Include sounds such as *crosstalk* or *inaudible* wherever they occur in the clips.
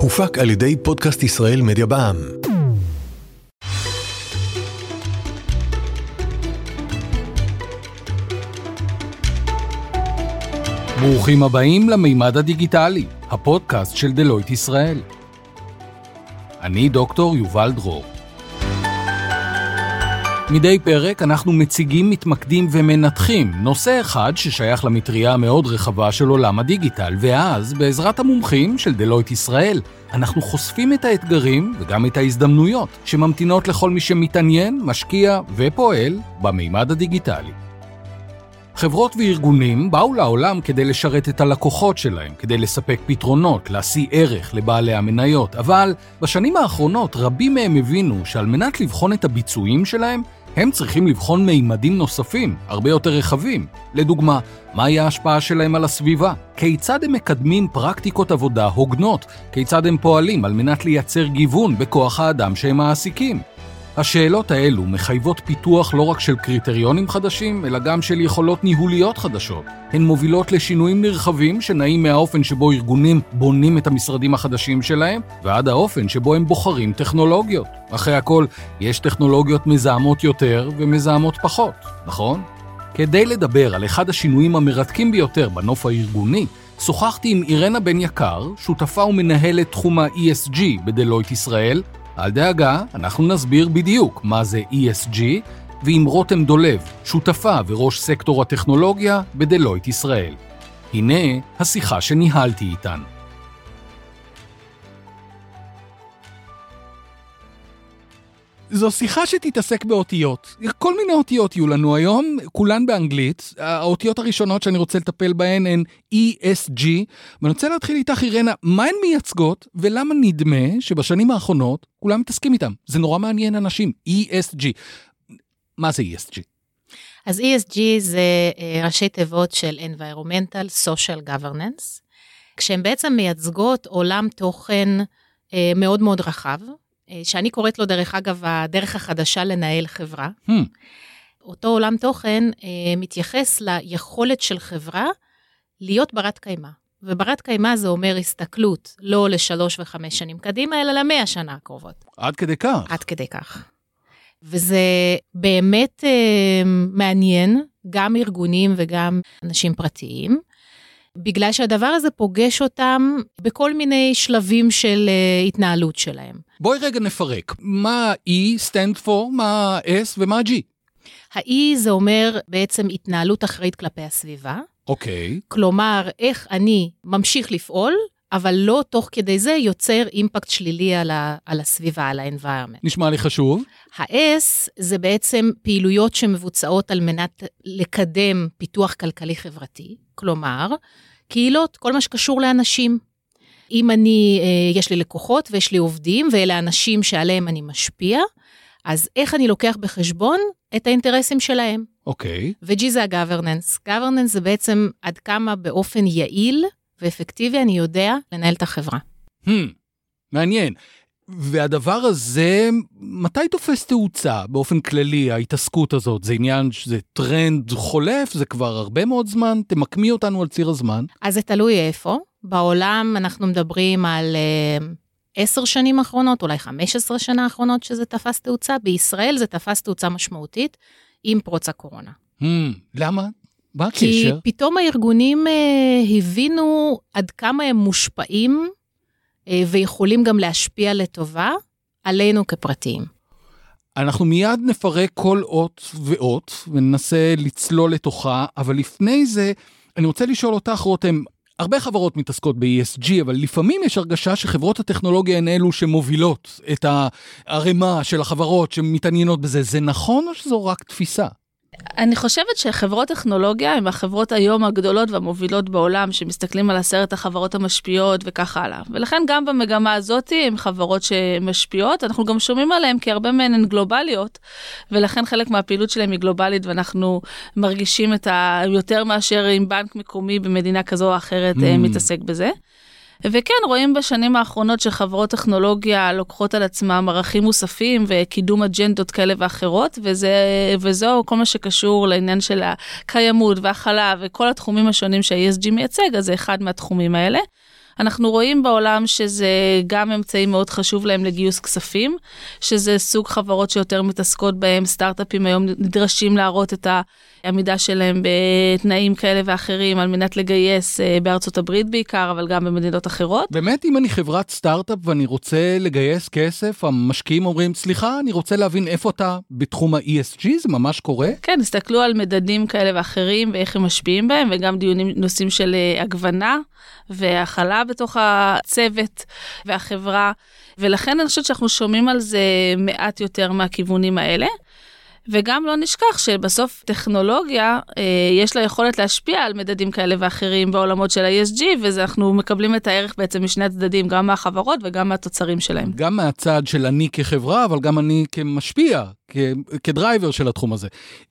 הופק על ידי פודקאסט ישראל מדיה בע"מ. ברוכים הבאים למימד הדיגיטלי, הפודקאסט של דלויט ישראל. אני דוקטור יובל דרור. מדי פרק אנחנו מציגים, מתמקדים ומנתחים. נושא אחד ששייך למטריה המאוד רחבה של עולם הדיגיטל, ואז, בעזרת המומחים של דלויט ישראל, אנחנו חושפים את האתגרים וגם את ההזדמנויות שממתינות לכל מי שמתעניין, משקיע ופועל במימד הדיגיטלי. חברות וארגונים באו לעולם כדי לשרת את הלקוחות שלהם, כדי לספק פתרונות, להשיא ערך לבעלי המניות, אבל בשנים האחרונות רבים מהם הבינו שעל מנת לבחון את הביצועים שלהם, הם צריכים לבחון מימדים נוספים, הרבה יותר רחבים. לדוגמה, מהי ההשפעה שלהם על הסביבה? כיצד הם מקדמים פרקטיקות עבודה הוגנות? כיצד הם פועלים על מנת לייצר גיוון בכוח האדם שהם מעסיקים? השאלות האלו מחייבות פיתוח לא רק של קריטריונים חדשים, אלא גם של יכולות ניהוליות חדשות. הן מובילות לשינויים נרחבים שנעים מהאופן שבו ארגונים בונים את המשרדים החדשים שלהם, ועד האופן שבו הם בוחרים טכנולוגיות. אחרי הכל, יש טכנולוגיות מזהמות יותר ומזהמות פחות, נכון? כדי לדבר על אחד השינויים המרתקים ביותר בנוף הארגוני, שוחחתי עם אירנה בן יקר, שותפה ומנהלת תחום ה-ESG בדלויט ישראל, אל דאגה, אנחנו נסביר בדיוק מה זה ESG, ועם רותם דולב, שותפה וראש סקטור הטכנולוגיה בדלויט ישראל. הנה השיחה שניהלתי איתן. זו שיחה שתתעסק באותיות. כל מיני אותיות יהיו לנו היום, כולן באנגלית. האותיות הראשונות שאני רוצה לטפל בהן הן ESG, ואני רוצה להתחיל איתך, אירנה, מה הן מייצגות, ולמה נדמה שבשנים האחרונות כולם מתעסקים איתן. זה נורא מעניין אנשים, ESG. מה זה ESG? אז ESG זה אה, ראשי תיבות של Environmental Social Governance, כשהן בעצם מייצגות עולם תוכן אה, מאוד מאוד רחב. אה, שאני קוראת לו, דרך אגב, הדרך החדשה לנהל חברה. Hmm. אותו עולם תוכן אה, מתייחס ליכולת של חברה להיות ברת קיימא. וברת קיימא זה אומר הסתכלות לא לשלוש וחמש שנים קדימה, אלא למאה שנה הקרובות. עד כדי כך. עד כדי כך. וזה באמת אה, מעניין, גם ארגונים וגם אנשים פרטיים. בגלל שהדבר הזה פוגש אותם בכל מיני שלבים של uh, התנהלות שלהם. בואי רגע נפרק, מה ה-E stand for, מה ה-S ומה ה-G? ה-E זה אומר בעצם התנהלות אחראית כלפי הסביבה. אוקיי. Okay. כלומר, איך אני ממשיך לפעול, אבל לא תוך כדי זה יוצר אימפקט שלילי על, ה, על הסביבה, על ה-environment. נשמע לי חשוב. ה-S זה בעצם פעילויות שמבוצעות על מנת לקדם פיתוח כלכלי-חברתי. כלומר, קהילות, כל מה שקשור לאנשים. אם אני, אה, יש לי לקוחות ויש לי עובדים, ואלה האנשים שעליהם אני משפיע, אז איך אני לוקח בחשבון את האינטרסים שלהם? אוקיי. Okay. ו-G זה ה-governance. governance זה בעצם עד כמה באופן יעיל ואפקטיבי אני יודע לנהל את החברה. Hmm, מעניין. והדבר הזה, מתי תופס תאוצה באופן כללי, ההתעסקות הזאת? זה עניין שזה טרנד חולף, זה כבר הרבה מאוד זמן? תמקמי אותנו על ציר הזמן. אז זה תלוי איפה. בעולם אנחנו מדברים על uh, עשר שנים האחרונות, אולי 15 שנה האחרונות שזה תפס תאוצה. בישראל זה תפס תאוצה משמעותית עם פרוץ הקורונה. Hmm, למה? מה הקשר? כי פתאום הארגונים uh, הבינו עד כמה הם מושפעים אה, ויכולים גם להשפיע לטובה עלינו כפרטים. אנחנו מיד נפרק כל אות ואות וננסה לצלול לתוכה, אבל לפני זה אני רוצה לשאול אותך, רותם, הרבה חברות מתעסקות ב-ESG, אבל לפעמים יש הרגשה שחברות הטכנולוגיה הן אלו שמובילות את הערימה של החברות שמתעניינות בזה. זה נכון או שזו רק תפיסה? אני חושבת שחברות טכנולוגיה הן החברות היום הגדולות והמובילות בעולם שמסתכלים על עשרת החברות המשפיעות וכך הלאה. ולכן גם במגמה הזאת הן חברות שמשפיעות, אנחנו גם שומעים עליהן כי הרבה מהן הן גלובליות, ולכן חלק מהפעילות שלהן היא גלובלית ואנחנו מרגישים את ה... יותר מאשר אם בנק מקומי במדינה כזו או אחרת mm. מתעסק בזה. וכן, רואים בשנים האחרונות שחברות טכנולוגיה לוקחות על עצמם ערכים מוספים וקידום אג'נדות כאלה ואחרות, וזה, וזהו כל מה שקשור לעניין של הקיימות והכלה וכל התחומים השונים שה-ESG מייצג, אז זה אחד מהתחומים האלה. אנחנו רואים בעולם שזה גם אמצעי מאוד חשוב להם לגיוס כספים, שזה סוג חברות שיותר מתעסקות בהם, סטארט-אפים היום נדרשים להראות את העמידה שלהם בתנאים כאלה ואחרים על מנת לגייס אה, בארצות הברית בעיקר, אבל גם במדינות אחרות. באמת, אם אני חברת סטארט-אפ ואני רוצה לגייס כסף, המשקיעים אומרים, סליחה, אני רוצה להבין איפה אתה בתחום ה-ESG, זה ממש קורה? כן, הסתכלו על מדדים כאלה ואחרים ואיך הם משפיעים בהם, וגם דיונים, נושאים של אה, הגוונה והכלה בתוך הצוות והחברה, ולכן אני חושבת שאנחנו שומעים על זה מעט יותר מהכיוונים האלה. וגם לא נשכח שבסוף טכנולוגיה, אה, יש לה יכולת להשפיע על מדדים כאלה ואחרים בעולמות של ה-ESG, ואנחנו מקבלים את הערך בעצם משני הצדדים, גם מהחברות וגם מהתוצרים שלהם. גם מהצד של אני כחברה, אבל גם אני כמשפיע, כ- כדרייבר של התחום הזה.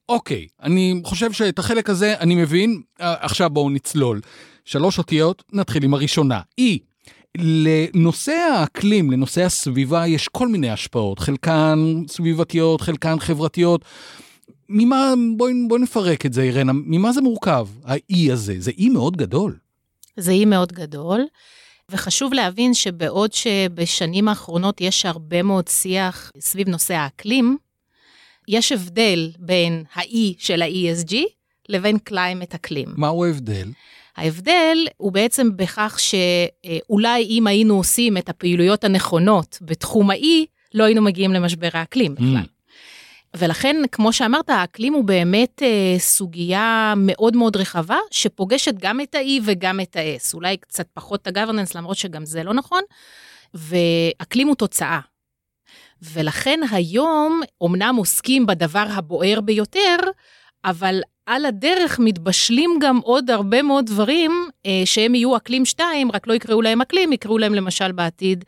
אוקיי, אני חושב שאת החלק הזה אני מבין, אה, עכשיו בואו נצלול. שלוש אותיות, נתחיל עם הראשונה. E. לנושא האקלים, לנושא הסביבה, יש כל מיני השפעות, חלקן סביבתיות, חלקן חברתיות. ממה, בואי בוא נפרק את זה, אירנה, ממה זה מורכב, האי הזה? זה אי מאוד גדול. זה אי מאוד גדול, וחשוב להבין שבעוד שבשנים האחרונות יש הרבה מאוד שיח סביב נושא האקלים, יש הבדל בין האי של ה-ESG לבין climate אקלים. מהו ההבדל? ההבדל הוא בעצם בכך שאולי אם היינו עושים את הפעילויות הנכונות בתחום ה-E, לא היינו מגיעים למשבר האקלים בכלל. אממ. ולכן, כמו שאמרת, האקלים הוא באמת אה, סוגיה מאוד מאוד רחבה, שפוגשת גם את ה-E וגם את ה-S. אולי קצת פחות את ה-governance, למרות שגם זה לא נכון. ואקלים הוא תוצאה. ולכן היום, אמנם עוסקים בדבר הבוער ביותר, אבל על הדרך מתבשלים גם עוד הרבה מאוד דברים אה, שהם יהיו אקלים 2, רק לא יקראו להם אקלים, יקראו להם למשל בעתיד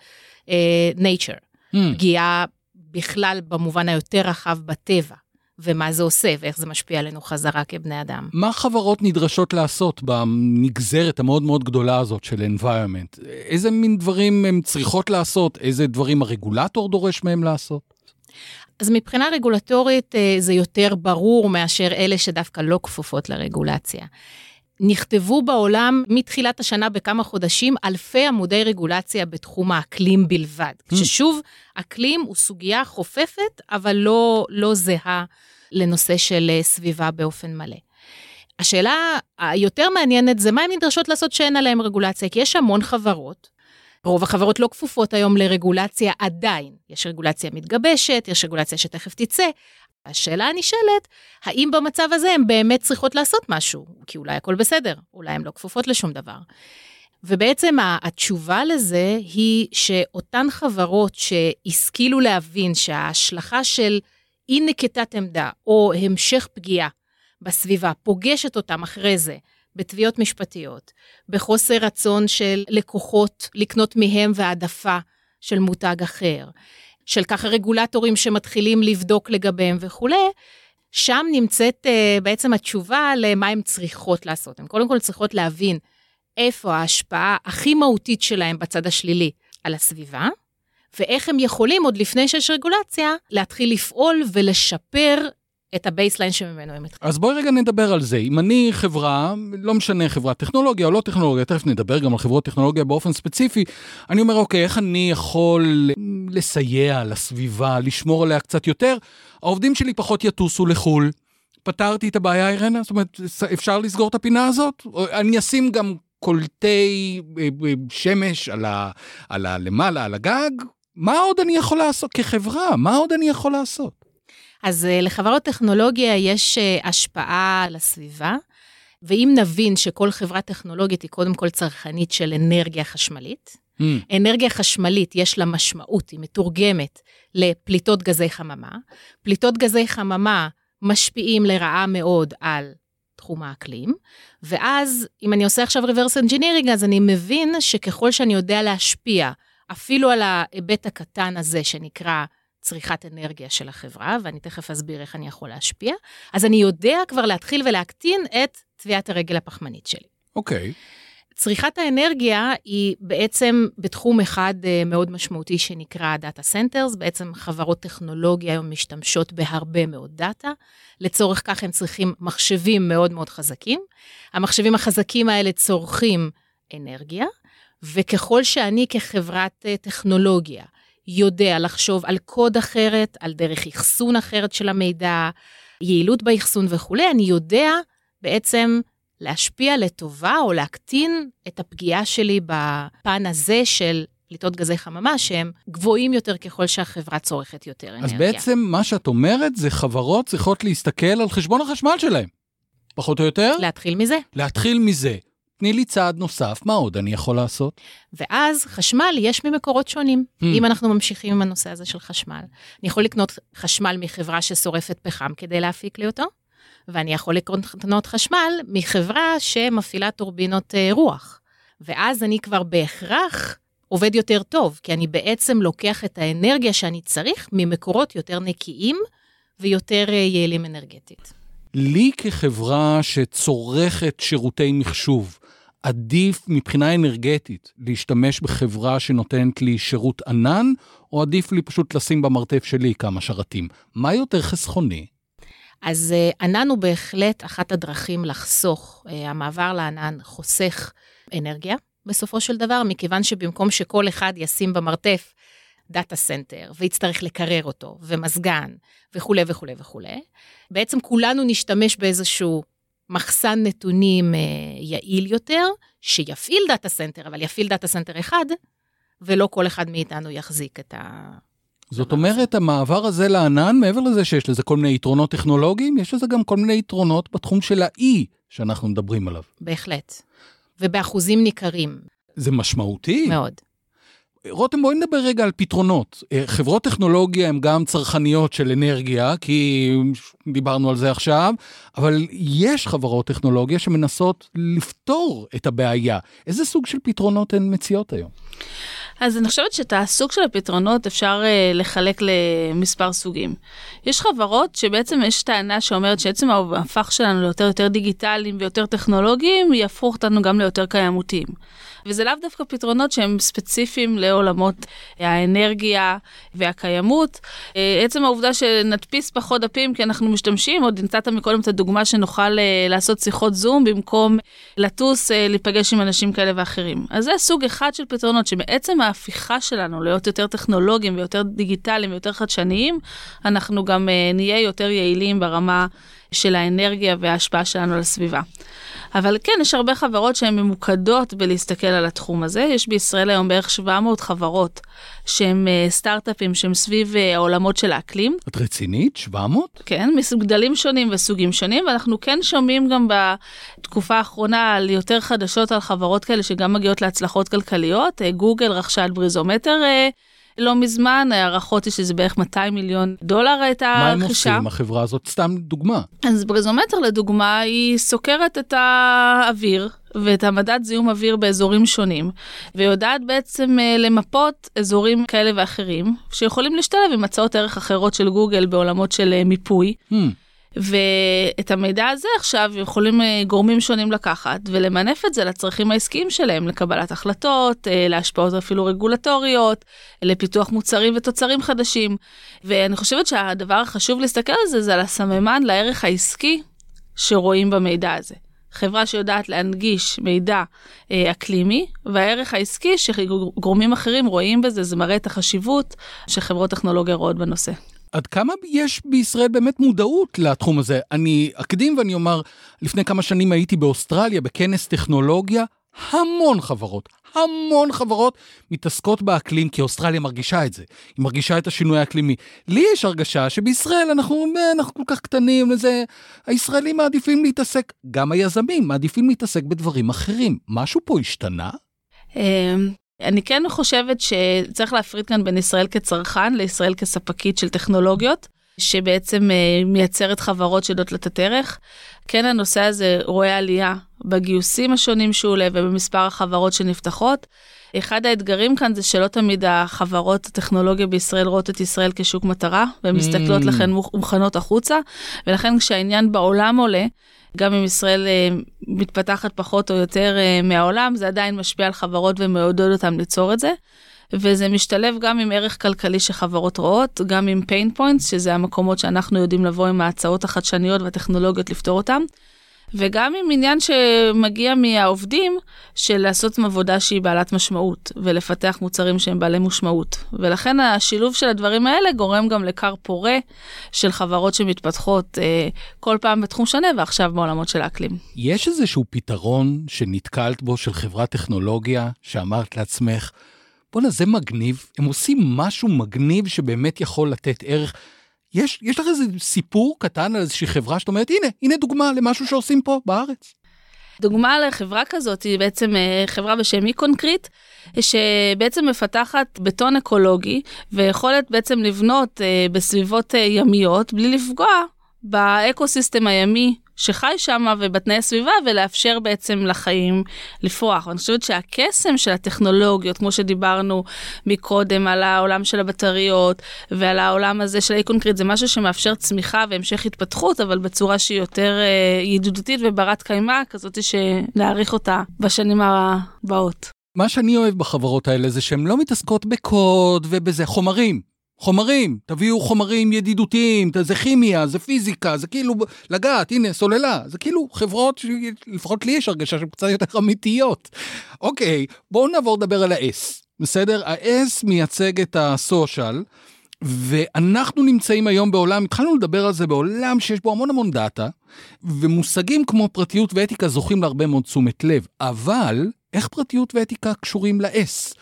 אה, nature. Mm. פגיעה בכלל במובן היותר רחב בטבע, ומה זה עושה ואיך זה משפיע עלינו חזרה כבני אדם. מה חברות נדרשות לעשות בנגזרת המאוד מאוד גדולה הזאת של environment? איזה מין דברים הן צריכות לעשות? איזה דברים הרגולטור דורש מהם לעשות? אז מבחינה רגולטורית אה, זה יותר ברור מאשר אלה שדווקא לא כפופות לרגולציה. נכתבו בעולם מתחילת השנה בכמה חודשים אלפי עמודי רגולציה בתחום האקלים בלבד. Mm. ששוב, אקלים הוא סוגיה חופפת, אבל לא, לא זהה לנושא של אה, סביבה באופן מלא. השאלה היותר מעניינת זה מה הן נדרשות לעשות שאין עליהן רגולציה, כי יש המון חברות. רוב החברות לא כפופות היום לרגולציה עדיין. יש רגולציה מתגבשת, יש רגולציה שתכף תצא. השאלה הנשאלת, האם במצב הזה הן באמת צריכות לעשות משהו? כי אולי הכל בסדר, אולי הן לא כפופות לשום דבר. ובעצם התשובה לזה היא שאותן חברות שהשכילו להבין שההשלכה של אי נקיטת עמדה או המשך פגיעה בסביבה פוגשת אותם אחרי זה בתביעות משפטיות, בחוסר רצון של לקוחות לקנות מהם והעדפה של מותג אחר, של ככה רגולטורים שמתחילים לבדוק לגביהם וכולי, שם נמצאת uh, בעצם התשובה למה הן צריכות לעשות. הן קודם כל צריכות להבין איפה ההשפעה הכי מהותית שלהם בצד השלילי על הסביבה, ואיך הם יכולים, עוד לפני שיש רגולציה, להתחיל לפעול ולשפר את ה baseline שממנו הם התחילו. אז בואי רגע נדבר על זה. אם אני חברה, לא משנה חברת טכנולוגיה או לא טכנולוגיה, תכף נדבר גם על חברות טכנולוגיה באופן ספציפי, אני אומר, אוקיי, איך אני יכול לסייע לסביבה, לשמור עליה קצת יותר? העובדים שלי פחות יטוסו לחו"ל. פתרתי את הבעיה, אירנה? זאת אומרת, אפשר לסגור את הפינה הזאת? אני אשים גם קולטי אה, שמש על, ה, על הלמעלה, על הגג? מה עוד אני יכול לעשות כחברה? מה עוד אני יכול לעשות? אז uh, לחברות טכנולוגיה יש uh, השפעה על הסביבה, ואם נבין שכל חברה טכנולוגית היא קודם כל צרכנית של אנרגיה חשמלית, Mm. אנרגיה חשמלית יש לה משמעות, היא מתורגמת לפליטות גזי חממה. פליטות גזי חממה משפיעים לרעה מאוד על תחום האקלים, ואז אם אני עושה עכשיו reverse engineering, אז אני מבין שככל שאני יודע להשפיע אפילו על ההיבט הקטן הזה שנקרא צריכת אנרגיה של החברה, ואני תכף אסביר איך אני יכול להשפיע, אז אני יודע כבר להתחיל ולהקטין את טביעת הרגל הפחמנית שלי. אוקיי. אוקיי. צריכת האנרגיה היא בעצם בתחום אחד אה, מאוד משמעותי שנקרא data centers, בעצם חברות טכנולוגיה היום משתמשות בהרבה מאוד data. לצורך כך הם צריכים מחשבים מאוד מאוד חזקים. המחשבים החזקים האלה צורכים אנרגיה, וככל שאני כחברת אה, טכנולוגיה יודע לחשוב על קוד אחרת, על דרך אחסון אחרת של המידע, יעילות באחסון וכולי, אני יודע בעצם להשפיע לטובה או להקטין את הפגיעה שלי בפן הזה של פליטות גזי חממה, שהם גבוהים יותר ככל שהחברה צורכת יותר אנרגיה. אז בעצם מה שאת אומרת זה חברות צריכות להסתכל על חשבון החשמל שלהם. פחות או יותר? להתחיל מזה. להתחיל מזה. תני לי צעד נוסף, מה עוד אני יכול לעשות? ואז חשמל יש ממקורות שונים, hmm. אם אנחנו ממשיכים עם הנושא הזה של חשמל. אני יכול לקנות חשמל מחברה ששורפת פחם כדי להפיק לי אותו, ואני יכול לקנות חשמל מחברה שמפעילה טורבינות uh, רוח. ואז אני כבר בהכרח עובד יותר טוב, כי אני בעצם לוקח את האנרגיה שאני צריך ממקורות יותר נקיים ויותר uh, יעילים אנרגטית. לי כחברה שצורכת שירותי מחשוב, עדיף מבחינה אנרגטית להשתמש בחברה שנותנת לי שירות ענן, או עדיף לי פשוט לשים במרתף שלי כמה שרתים? מה יותר חסכוני? אז uh, ענן הוא בהחלט אחת הדרכים לחסוך. Uh, המעבר לענן חוסך אנרגיה בסופו של דבר, מכיוון שבמקום שכל אחד ישים במרתף data center, ויצטרך לקרר אותו, ומזגן, וכולי וכולי וכולי, בעצם כולנו נשתמש באיזשהו מחסן נתונים אה, יעיל יותר, שיפעיל data center, אבל יפעיל data center אחד, ולא כל אחד מאיתנו יחזיק את ה... זאת אומרת, המעבר הזה לענן, מעבר לזה שיש לזה כל מיני יתרונות טכנולוגיים, יש לזה גם כל מיני יתרונות בתחום של ה-E שאנחנו מדברים עליו. בהחלט. ובאחוזים ניכרים. זה משמעותי. מאוד. רותם, בואי נדבר רגע על פתרונות. אה, חברות טכנולוגיה הן גם צרכניות של אנרגיה, כי דיברנו על זה עכשיו, אבל יש חברות טכנולוגיה שמנסות לפתור את הבעיה. איזה סוג של פתרונות הן מציעות היום? אז אני חושבת שאת הסוג של הפתרונות אפשר uh, לחלק למספר סוגים. יש חברות שבעצם יש טענה שאומרת שעצם ההפך שלנו ליותר יותר דיגיטליים ויותר טכנולוגיים, יהפכו אותנו גם ליותר קיימותיים. וזה לאו דווקא פתרונות שהם ספציפיים לעולמות האנרגיה והקיימות. אה, עצם העובדה שנדפיס פחות דפים כי אנחנו משתמשים, עוד נתת מקודם את הדוגמה שנוכל אה, לעשות שיחות זום במקום לטוס, אה, להיפגש עם אנשים כאלה ואחרים. אז זה סוג אחד של פתרונות שבעצם ההפיכה שלנו להיות יותר טכנולוגיים ויותר דיגיטליים ויותר חדשניים, אנחנו גם נהיה יותר יעילים ברמה של האנרגיה וההשפעה שלנו על הסביבה. אבל כן, יש הרבה חברות שהן ממוקדות בלהסתכל על התחום הזה. יש בישראל היום בערך 700 חברות שהן uh, סטארט-אפים שהן סביב uh, העולמות של האקלים. את רצינית? 700? כן, מסוגדלים שונים וסוגים שונים, ואנחנו כן שומעים גם בתקופה האחרונה על יותר חדשות על חברות כאלה שגם מגיעות להצלחות כלכליות. Uh, גוגל רכשה את בריזומטר. לא מזמן, הערכות היא שזה בערך 200 מיליון דולר הייתה הרכישה. מה הם עושים, החברה הזאת? סתם דוגמה. אז ברזומטר לדוגמה, היא סוקרת את האוויר. ואת המדד זיהום אוויר באזורים שונים, ויודעת בעצם uh, למפות אזורים כאלה ואחרים, שיכולים להשתלב עם הצעות ערך אחרות של גוגל בעולמות של uh, מיפוי. Hmm. ואת המידע הזה עכשיו יכולים אה, גורמים שונים לקחת ולמנף את זה לצרכים העסקיים שלהם, לקבלת החלטות, אה, להשפעות אפילו רגולטוריות, לפיתוח מוצרים ותוצרים חדשים. ואני חושבת שהדבר החשוב להסתכל על זה, זה על הסממן לערך העסקי שרואים במידע הזה. חברה שיודעת להנגיש מידע אה, אקלימי, והערך העסקי שגורמים אחרים רואים בזה, זה מראה את החשיבות שחברות טכנולוגיה רואות בנושא. עד כמה יש בישראל באמת מודעות לתחום הזה? אני אקדים ואני אומר, לפני כמה שנים הייתי באוסטרליה בכנס טכנולוגיה, המון חברות, המון חברות מתעסקות באקלים, כי אוסטרליה מרגישה את זה. היא מרגישה את השינוי האקלימי. לי יש הרגשה שבישראל אנחנו, אנחנו כל כך קטנים לזה, הישראלים מעדיפים להתעסק, גם היזמים מעדיפים להתעסק בדברים אחרים. משהו פה השתנה? אני כן חושבת שצריך להפריד כאן בין ישראל כצרכן לישראל כספקית של טכנולוגיות, שבעצם אה, מייצרת חברות שיודעות לתת ערך. כן הנושא הזה רואה עלייה בגיוסים השונים שהוא עולה ובמספר החברות שנפתחות. אחד האתגרים כאן זה שלא תמיד החברות הטכנולוגיה בישראל רואות את ישראל כשוק מטרה, והן מסתכלות mm. לכן מוכנות החוצה, ולכן כשהעניין בעולם עולה, גם אם ישראל אה, מתפתחת פחות או יותר אה, מהעולם, זה עדיין משפיע על חברות ומעודד אותן ליצור את זה. וזה משתלב גם עם ערך כלכלי שחברות רואות, גם עם pain points, שזה המקומות שאנחנו יודעים לבוא עם ההצעות החדשניות והטכנולוגיות לפתור אותם. וגם עם עניין שמגיע מהעובדים של לעשות עבודה שהיא בעלת משמעות ולפתח מוצרים שהם בעלי משמעות. ולכן השילוב של הדברים האלה גורם גם לכר פורה של חברות שמתפתחות אה, כל פעם בתחום שונה ועכשיו בעולמות של האקלים. יש איזשהו פתרון שנתקלת בו של חברת טכנולוגיה שאמרת לעצמך, בואנה זה מגניב, הם עושים משהו מגניב שבאמת יכול לתת ערך. יש, יש לך איזה סיפור קטן על איזושהי חברה שאת אומרת, הנה, הנה דוגמה למשהו שעושים פה בארץ. דוגמה לחברה כזאת היא בעצם אה, חברה בשם ECOncrete, שבעצם מפתחת בטון אקולוגי ויכולת בעצם לבנות אה, בסביבות אה, ימיות בלי לפגוע ב ecosystem הימי שחי שם ובתנאי סביבה ולאפשר בעצם לחיים לפרוח. ואני חושבת שהקסם של הטכנולוגיות, כמו שדיברנו מקודם על העולם של הבטריות ועל העולם הזה של האי-קונקריט, זה משהו שמאפשר צמיחה והמשך התפתחות, אבל בצורה שהיא יותר אה, ידידותית וברת קיימא, כזאת שנעריך אותה בשנים הבאות. מה שאני אוהב בחברות האלה זה שהן לא מתעסקות בקוד ובזה, חומרים. חומרים, תביאו חומרים ידידותיים, זה כימיה, זה פיזיקה, זה כאילו לגעת, הנה, סוללה, זה כאילו חברות שלפחות לי יש הרגשה שהן קצת יותר אמיתיות. אוקיי, בואו נעבור לדבר על ה-S, בסדר? ה-S מייצג את ה social, ואנחנו נמצאים היום בעולם, התחלנו לדבר על זה בעולם שיש בו המון המון דאטה, ומושגים כמו פרטיות ואתיקה זוכים להרבה מאוד תשומת לב, אבל איך פרטיות ואתיקה קשורים ל-S?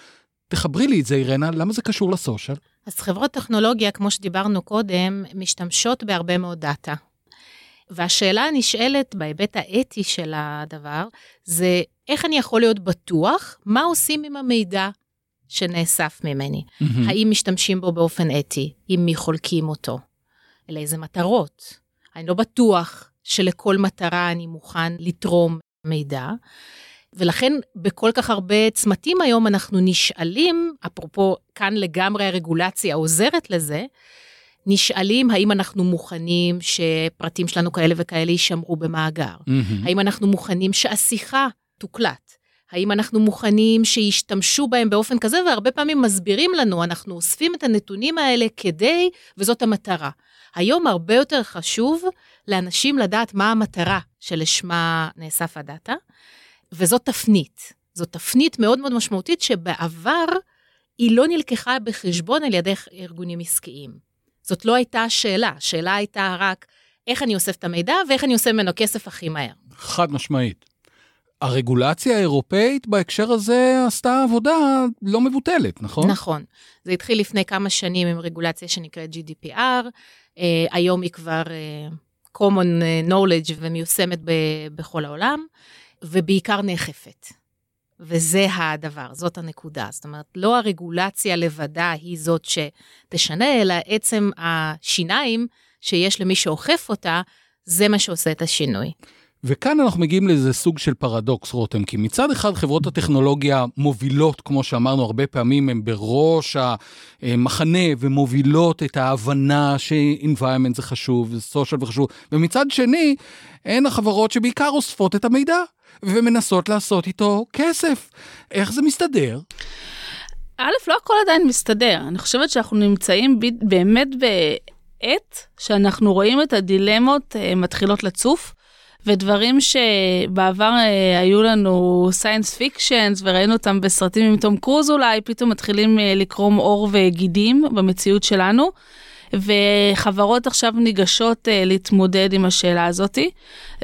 תחברי לי את זה, אירנה, למה זה קשור ל social? אז חברות טכנולוגיה, כמו שדיברנו קודם, משתמשות בהרבה מאוד דאטה. והשאלה הנשאלת בהיבט האתי של הדבר, זה איך אני יכול להיות בטוח מה עושים עם המידע שנאסף ממני. Mm-hmm. האם משתמשים בו באופן אתי, אם מי חולקים אותו, לאיזה מטרות. אני לא בטוח שלכל מטרה אני מוכן לתרום מידע. ולכן בכל כך הרבה צמתים היום אנחנו נשאלים, אפרופו כאן לגמרי הרגולציה עוזרת לזה, נשאלים האם אנחנו מוכנים שפרטים שלנו כאלה וכאלה יישמרו במאגר, mm-hmm. האם אנחנו מוכנים שהשיחה תוקלט, האם אנחנו מוכנים שישתמשו בהם באופן כזה, והרבה פעמים מסבירים לנו, אנחנו אוספים את הנתונים האלה כדי, וזאת המטרה. היום הרבה יותר חשוב לאנשים לדעת מה המטרה שלשמה נאסף הדאטה. וזאת תפנית. זאת תפנית מאוד מאוד משמעותית שבעבר היא לא נלקחה בחשבון על ידי ארגונים עסקיים. זאת לא הייתה השאלה, השאלה הייתה רק איך אני אוסף את המידע ואיך אני עושה ממנו כסף הכי מהר. חד משמעית. הרגולציה האירופאית בהקשר הזה עשתה עבודה לא מבוטלת, נכון? נכון. זה התחיל לפני כמה שנים עם רגולציה שנקראת GDPR, uh, היום היא כבר uh, common knowledge ומיושמת ב- בכל העולם. ובעיקר נאכפת. וזה הדבר, זאת הנקודה. זאת אומרת, לא הרגולציה לבדה היא זאת שתשנה, אלא עצם השיניים שיש למי שאוכף אותה, זה מה שעושה את השינוי. וכאן אנחנו מגיעים לאיזה סוג של פרדוקס, רותם, כי מצד אחד חברות הטכנולוגיה מובילות, כמו שאמרנו הרבה פעמים, הן בראש המחנה ומובילות את ההבנה ש-environment זה חשוב, זה social וחשוב, ומצד שני, הן החברות שבעיקר אוספות את המידע. ומנסות לעשות איתו כסף. איך זה מסתדר? א', לא הכל עדיין מסתדר. אני חושבת שאנחנו נמצאים ב- באמת בעת שאנחנו רואים את הדילמות uh, מתחילות לצוף. ודברים שבעבר uh, היו לנו science fictions וראינו אותם בסרטים עם תום קרוז אולי, פתאום מתחילים uh, לקרום עור וגידים במציאות שלנו. וחברות עכשיו ניגשות uh, להתמודד עם השאלה הזאתי.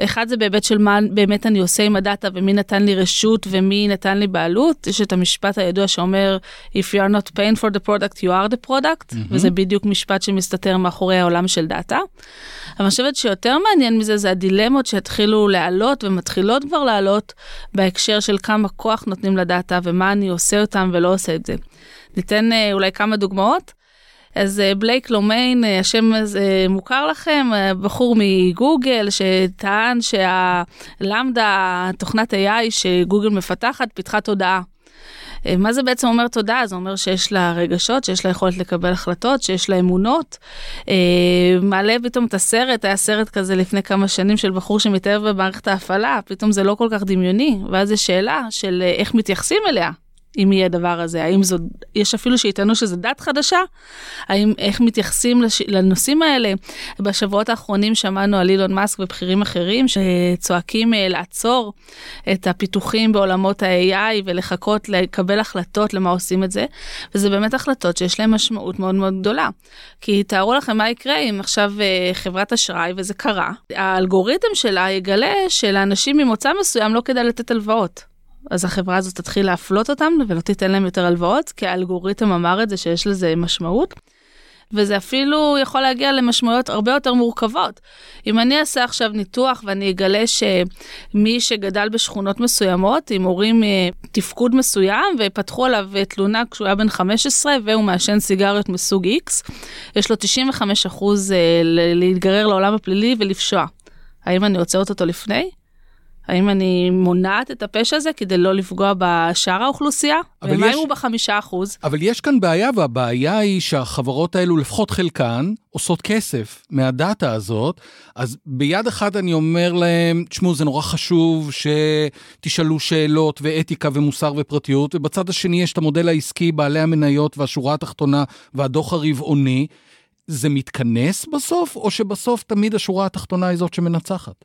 אחד זה בהיבט של מה באמת אני עושה עם הדאטה ומי נתן לי רשות ומי נתן לי בעלות. יש את המשפט הידוע שאומר If you are not paying for the product you are the product, mm-hmm. וזה בדיוק משפט שמסתתר מאחורי העולם של דאטה. אבל אני חושבת שיותר מעניין מזה זה הדילמות שהתחילו לעלות ומתחילות כבר לעלות בהקשר של כמה כוח נותנים לדאטה ומה אני עושה אותם ולא עושה את זה. ניתן uh, אולי כמה דוגמאות. אז אה, בלייק לומיין, אה, השם הזה מוכר לכם, אה, בחור מגוגל שטען שהלמדה, תוכנת AI שגוגל מפתחת, פיתחה תודעה. מה זה בעצם אומר תודעה? זה אומר שיש לה רגשות, שיש לה יכולת לקבל החלטות, שיש לה אמונות. מעלה פתאום את הסרט, היה סרט כזה לפני כמה שנים של בחור שמתאהב במערכת ההפעלה, פתאום זה לא כל כך דמיוני, ואז יש שאלה של איך מתייחסים אליה. אם יהיה דבר הזה, האם זו, יש אפילו שיטענו שזו דת חדשה, האם, איך מתייחסים לש, לנושאים האלה. בשבועות האחרונים שמענו על אילון מאסק ובכירים אחרים שצועקים אה, לעצור את הפיתוחים בעולמות ה-AI ולחכות לקבל החלטות למה עושים את זה, וזה באמת החלטות שיש להן משמעות מאוד מאוד גדולה. כי תארו לכם מה יקרה אם עכשיו אה, חברת אשראי, וזה קרה, האלגוריתם שלה יגלה שלאנשים ממוצא מסוים לא כדאי לתת הלוואות. אז החברה הזאת תתחיל להפלות אותם ולא תיתן להם יותר הלוואות, כי האלגוריתם אמר את זה שיש לזה משמעות. וזה אפילו יכול להגיע למשמעויות הרבה יותר מורכבות. אם אני אעשה עכשיו ניתוח ואני אגלה שמי שגדל בשכונות מסוימות עם הורים תפקוד מסוים ופתחו עליו תלונה כשהוא היה בן 15 והוא מעשן סיגריות מסוג X, יש לו 95 אחוז אה, להתגרר לעולם הפלילי ולפשוע. האם אני עוצרת אותו לפני? האם אני מונעת את הפשע הזה כדי לא לפגוע בשאר האוכלוסייה? ומה אם הוא בחמישה אחוז? אבל יש כאן בעיה, והבעיה היא שהחברות האלו, לפחות חלקן, עושות כסף מהדאטה הזאת, אז ביד אחת אני אומר להם, תשמעו, זה נורא חשוב שתשאלו שאלות ואתיקה ומוסר ופרטיות, ובצד השני יש את המודל העסקי, בעלי המניות והשורה התחתונה והדוח הרבעוני. זה מתכנס בסוף, או שבסוף תמיד השורה התחתונה היא זאת שמנצחת?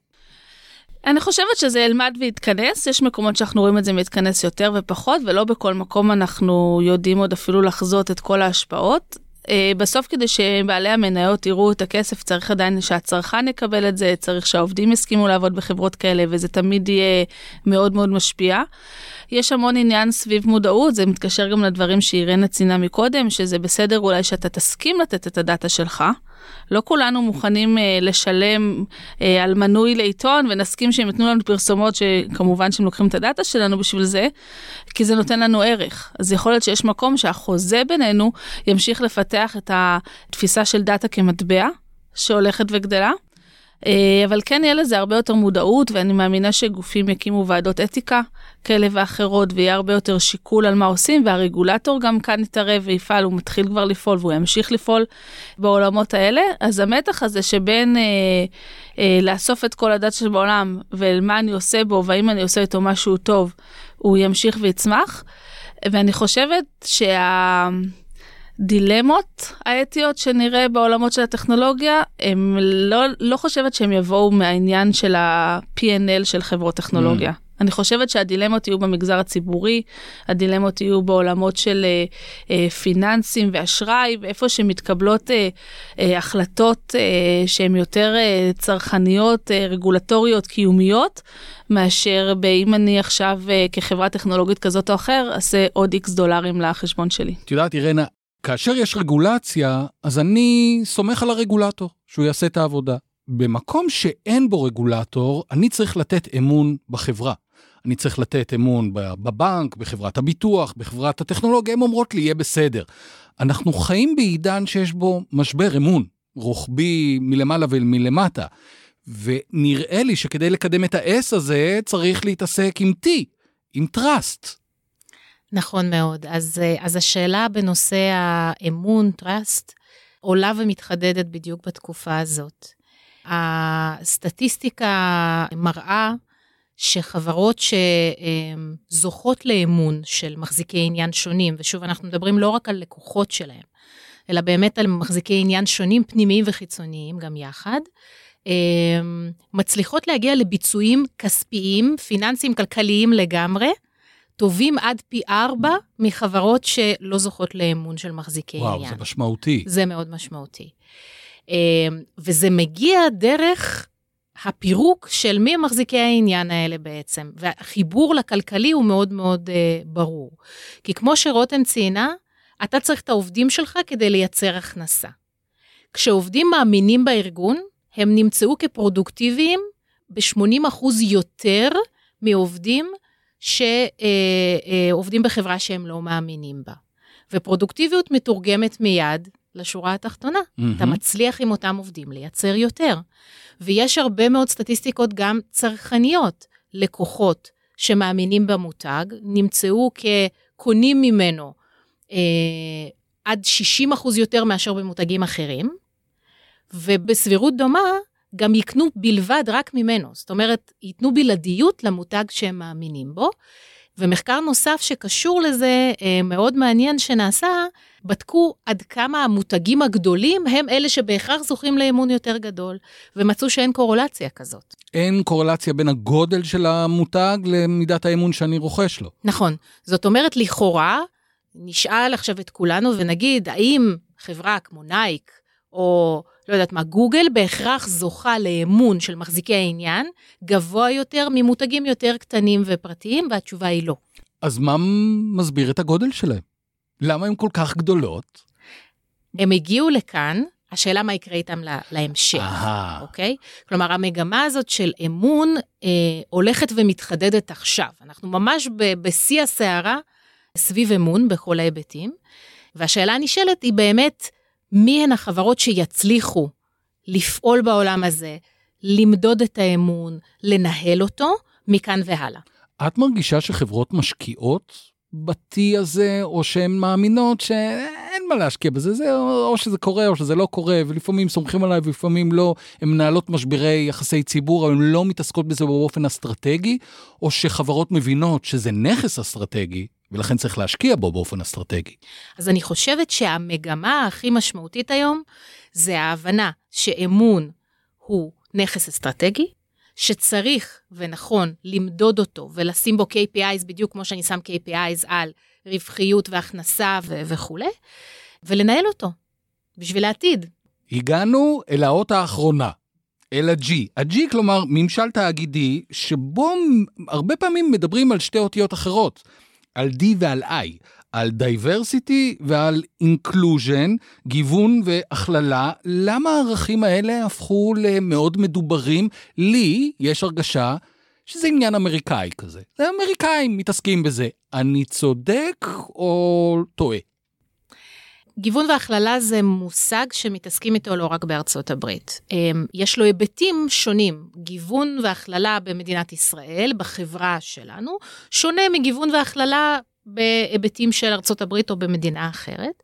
אני חושבת שזה ילמד ויתכנס, יש מקומות שאנחנו רואים את זה מתכנס יותר ופחות, ולא בכל מקום אנחנו יודעים עוד אפילו לחזות את כל ההשפעות. אה, בסוף כדי שבעלי המניות יראו את הכסף צריך עדיין שהצרכן יקבל את זה, צריך שהעובדים יסכימו לעבוד בחברות כאלה וזה תמיד יהיה מאוד מאוד משפיע. יש המון עניין סביב מודעות, זה מתקשר גם לדברים שאירנה ציינה מקודם, שזה בסדר אולי שאתה תסכים לתת את הדאטה שלך. לא כולנו מוכנים uh, לשלם uh, על מנוי לעיתון ונסכים שהם יתנו לנו פרסומות שכמובן שהם לוקחים את הדאטה שלנו בשביל זה, כי זה נותן לנו ערך. אז יכול להיות שיש מקום שהחוזה בינינו ימשיך לפתח את התפיסה של דאטה כמטבע שהולכת וגדלה. אה, אבל כן יהיה לזה הרבה יותר מודעות ואני מאמינה שגופים יקימו ועדות אתיקה כאלה ואחרות ויהיה הרבה יותר שיקול על מה עושים והרגולטור גם כאן יתערב ויפעל, הוא מתחיל כבר לפעול והוא ימשיך לפעול בעולמות האלה. אז המתח הזה שבין אה, אה, לאסוף את כל הדת שבעולם ומה אני עושה בו והאם אני עושה איתו משהו טוב, הוא ימשיך ויצמח. ואני חושבת שה... הדילמות האתיות שנראה בעולמות של הטכנולוגיה, הם לא, לא חושבת שהם יבואו מהעניין של ה-P&L של חברות טכנולוגיה. Mm. אני חושבת שהדילמות יהיו במגזר הציבורי, הדילמות יהיו בעולמות של אה, אה, פיננסים ואשראי, ואיפה שמתקבלות אה, אה, החלטות אה, שהן יותר אה, צרכניות, אה, רגולטוריות, קיומיות, מאשר באם אני עכשיו אה, כחברה טכנולוגית כזאת או אחר, אעשה עוד איקס דולרים לחשבון שלי. את יודעת, אירנה, כאשר יש רגולציה, אז אני סומך על הרגולטור, שהוא יעשה את העבודה. במקום שאין בו רגולטור, אני צריך לתת אמון בחברה. אני צריך לתת אמון בבנק, בחברת הביטוח, בחברת הטכנולוגיה, הן אומרות לי, יהיה בסדר. אנחנו חיים בעידן שיש בו משבר אמון, רוחבי מלמעלה ומלמטה. ונראה לי שכדי לקדם את ה-S הזה, צריך להתעסק עם T, עם trust. נכון מאוד. אז, אה, אז השאלה בנושא האמון, trust, עולה ומתחדדת בדיוק בתקופה הזאת. הסטטיסטיקה מראה שחברות שזוכות לאמון של מחזיקי עניין שונים, ושוב, אנחנו מדברים לא רק על לקוחות שלהם, אלא באמת על מחזיקי עניין שונים, פנימיים וחיצוניים גם יחד, מצליחות להגיע לביצועים כספיים, פיננסיים, כלכליים לגמרי, טובים עד פי ארבע מחברות שלא זוכות לאמון של מחזיקי וואו, עניין. וואו, זה משמעותי. זה מאוד משמעותי. אמ, וזה מגיע דרך הפירוק של מי מחזיקי העניין האלה בעצם, והחיבור לכלכלי הוא מאוד מאוד uh, ברור. כי כמו שרותם ציינה, אתה צריך את העובדים שלך כדי לייצר הכנסה. כשעובדים מאמינים בארגון, הם נמצאו כפרודוקטיביים ב-80% יותר מעובדים שעובדים בחברה שהם לא מאמינים בה. ופרודוקטיביות מתורגמת מיד לשורה התחתונה. Mm-hmm. אתה מצליח עם אותם עובדים לייצר יותר. ויש הרבה מאוד סטטיסטיקות גם צרכניות. לקוחות שמאמינים במותג נמצאו כקונים ממנו אה, עד 60 אחוז יותר מאשר במותגים אחרים, ובסבירות דומה גם יקנו בלבד רק ממנו. זאת אומרת, ייתנו בלעדיות למותג שהם מאמינים בו, ומחקר נוסף שקשור לזה, אה, מאוד מעניין שנעשה, בדקו עד כמה המותגים הגדולים הם אלה שבהכרח זוכים לאמון יותר גדול, ומצאו שאין קורולציה כזאת. אין קורלציה בין הגודל של המותג למידת האמון שאני רוכש לו. נכון. זאת אומרת, לכאורה, נשאל עכשיו את כולנו ונגיד, האם חברה כמו נייק, או לא יודעת מה, גוגל בהכרח זוכה לאמון של מחזיקי העניין גבוה יותר ממותגים יותר קטנים ופרטיים, והתשובה היא לא. אז מה מסביר את הגודל שלהם? למה הן כל כך גדולות? הם הגיעו לכאן, השאלה מה יקרה איתם לה, להמשך, אהה. אוקיי? כלומר, המגמה הזאת של אמון אה, הולכת ומתחדדת עכשיו. אנחנו ממש ב- בשיא הסערה סביב אמון בכל ההיבטים, והשאלה הנשאלת היא באמת, מי הן החברות שיצליחו לפעול בעולם הזה, למדוד את האמון, לנהל אותו, מכאן והלאה. את מרגישה שחברות משקיעות ב-T הזה, או שהן מאמינות שאין מה להשקיע בזה, זה או שזה קורה או שזה לא קורה, ולפעמים סומכים עליי ולפעמים לא, הן מנהלות משברי יחסי ציבור, אבל הן לא מתעסקות בזה באופן אסטרטגי, או שחברות מבינות שזה נכס אסטרטגי, ולכן צריך להשקיע בו באופן אסטרטגי. אז אני חושבת שהמגמה הכי משמעותית היום זה ההבנה שאמון הוא נכס אסטרטגי, שצריך ונכון למדוד אותו ולשים בו KPIs בדיוק כמו שאני שם KPIs על רווחיות והכנסה ו- וכולי, ולנהל אותו בשביל העתיד. הגענו אל האות האחרונה, אל ה-G. ה-G כלומר ממשל תאגידי, שבו הרבה פעמים מדברים על שתי אותיות אחרות, על D ועל I, על diversity ועל inclusion, גיוון והכללה. למה הערכים האלה הפכו למאוד מדוברים? לי יש הרגשה שזה עניין אמריקאי כזה. זה אמריקאים מתעסקים בזה. אני צודק או טועה? גיוון והכללה זה מושג שמתעסקים איתו לא רק בארצות הברית. אמ, יש לו היבטים שונים. גיוון והכללה במדינת ישראל, בחברה שלנו, שונה מגיוון והכללה בהיבטים של ארצות הברית או במדינה אחרת.